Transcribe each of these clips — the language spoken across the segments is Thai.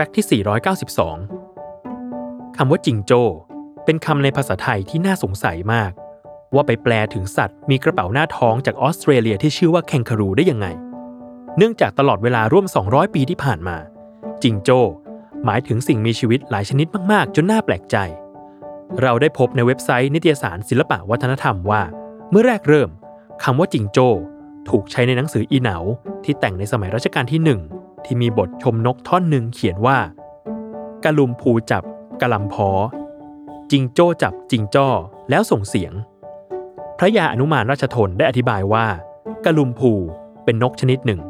ฟกต์ที่ 492 คำว่าจิงโจ้ เป็นคำในภาษาไทยที่น่าสงสัยมาก ว่าไปแปลถึงสัตว์มีกระเป๋าหน้าท้องจากออสเตรเลียที่ชื่อว่าแคนคารูได้ยังไง เนื่องจากตลอดเวลาร่วม 200 ปีที่ผ่านมา จิงโจ้ หมายถึงสิ่งมีชีวิตหลายชนิดมาก ๆ จนน่าแปลกใจ เราได้พบในเว็บไซต์นิตยสารศิลปะวัฒนธรรมว่า เมื่อแรกเริ่มคำว่าจิงโจ้ ถูกใช้ในหนังสืออีเหนาที่แต่งในสมัยรัชกาลที่หนึ่ง ที่มีบทชมนกท่อนหนึ่งเขียนว่ากะลุมพูจับกะลำพอ จิงโจ้จับจิงจ้อแล้วส่งเสียง พระยาอนุมานราชทนได้อธิบายว่ากะลุมพูเป็นนกชนิดหนึ่ง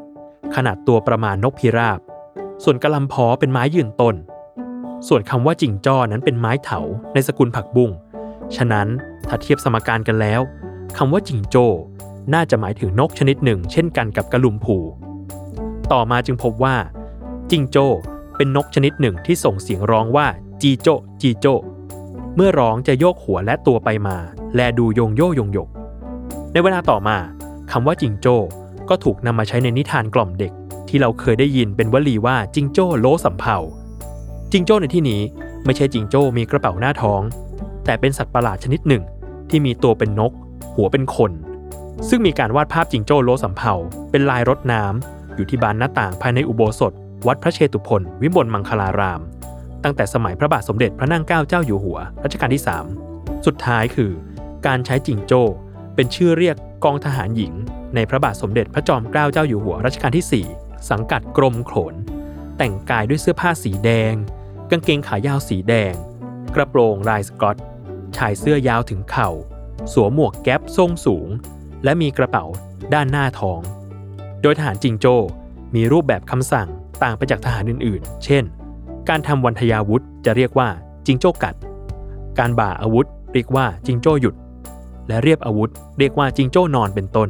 ขนาดตัวประมาณนกพิราบ ส่วนกะลำพอเป็นไม้ยืนต้น ส่วนคำว่าจิงจ้อนั้นเป็นไม้เถาในสกุลผักบุ้งฉะนั้นถ้าเทียบสมการกันแล้วคำว่าจิงโจ้น่าจะหมายถึงนกชนิดหนึ่ง เช่นกันกับกะลุมพู ต่อมาจึงพบว่า จิงโจ้เป็นนกชนิดหนึ่งที่ส่งเสียงร้องว่าจีโจจีโจเมื่อร้องจะโยกหัวและตัวไปมา แลดูโยงโยยงยก ในเวลาต่อมาคำว่าจิงโจ้ก็ถูกนำมาใช้ในนิทานกล่อมเด็ก ที่เราเคยได้ยินเป็นวลีว่าจิงโจ้โลสำเภาจิงโจ้ในที่นี้ไม่ใช่จิงโจ้มีกระเป๋าหน้าท้อง แต่เป็นสัตว์ประหลาดชนิดหนึ่ง ที่มีตัวเป็นนก หัวเป็นคน ซึ่งมีการวาดภาพจิงโจ้โลสำเภาเป็นลายรถน้ำ อยู่ที่บานหน้าต่างภายในอุโบสถ วัดพระเชตุพนวิมลมังคลาราม ตั้งแต่สมัยพระบาทสมเด็จพระนั่งเกล้าเจ้าอยู่หัวรัชกาลที่ 3 สุดท้ายคือ การใช้จิงโจ้เป็นชื่อเรียกกองทหารหญิง ในพระบาทสมเด็จพระจอมเกล้าเจ้าอยู่หัวรัชกาลที่ 4 สังกัดกรมโขน แต่งกายด้วยเสื้อผ้าสีแดง กางเกงขายาวสีแดง กระโปรงลายสกอตชายเสื้อยาวถึงเข่า สวมหมวกแก๊ปทรงสูง และมีกระเป๋าด้านหน้าท้อง โดยทหารจิงโจ้มีรูปแบบคำสั่งต่างไปจากทหารอื่นๆ เช่น การทำวันทยาวุธจะเรียกว่าจิงโจ้กัด การบ่าอาวุธเรียกว่าจิงโจ้หยุด และเรียบอาวุธเรียกว่าจิงโจ้นอนเป็นต้น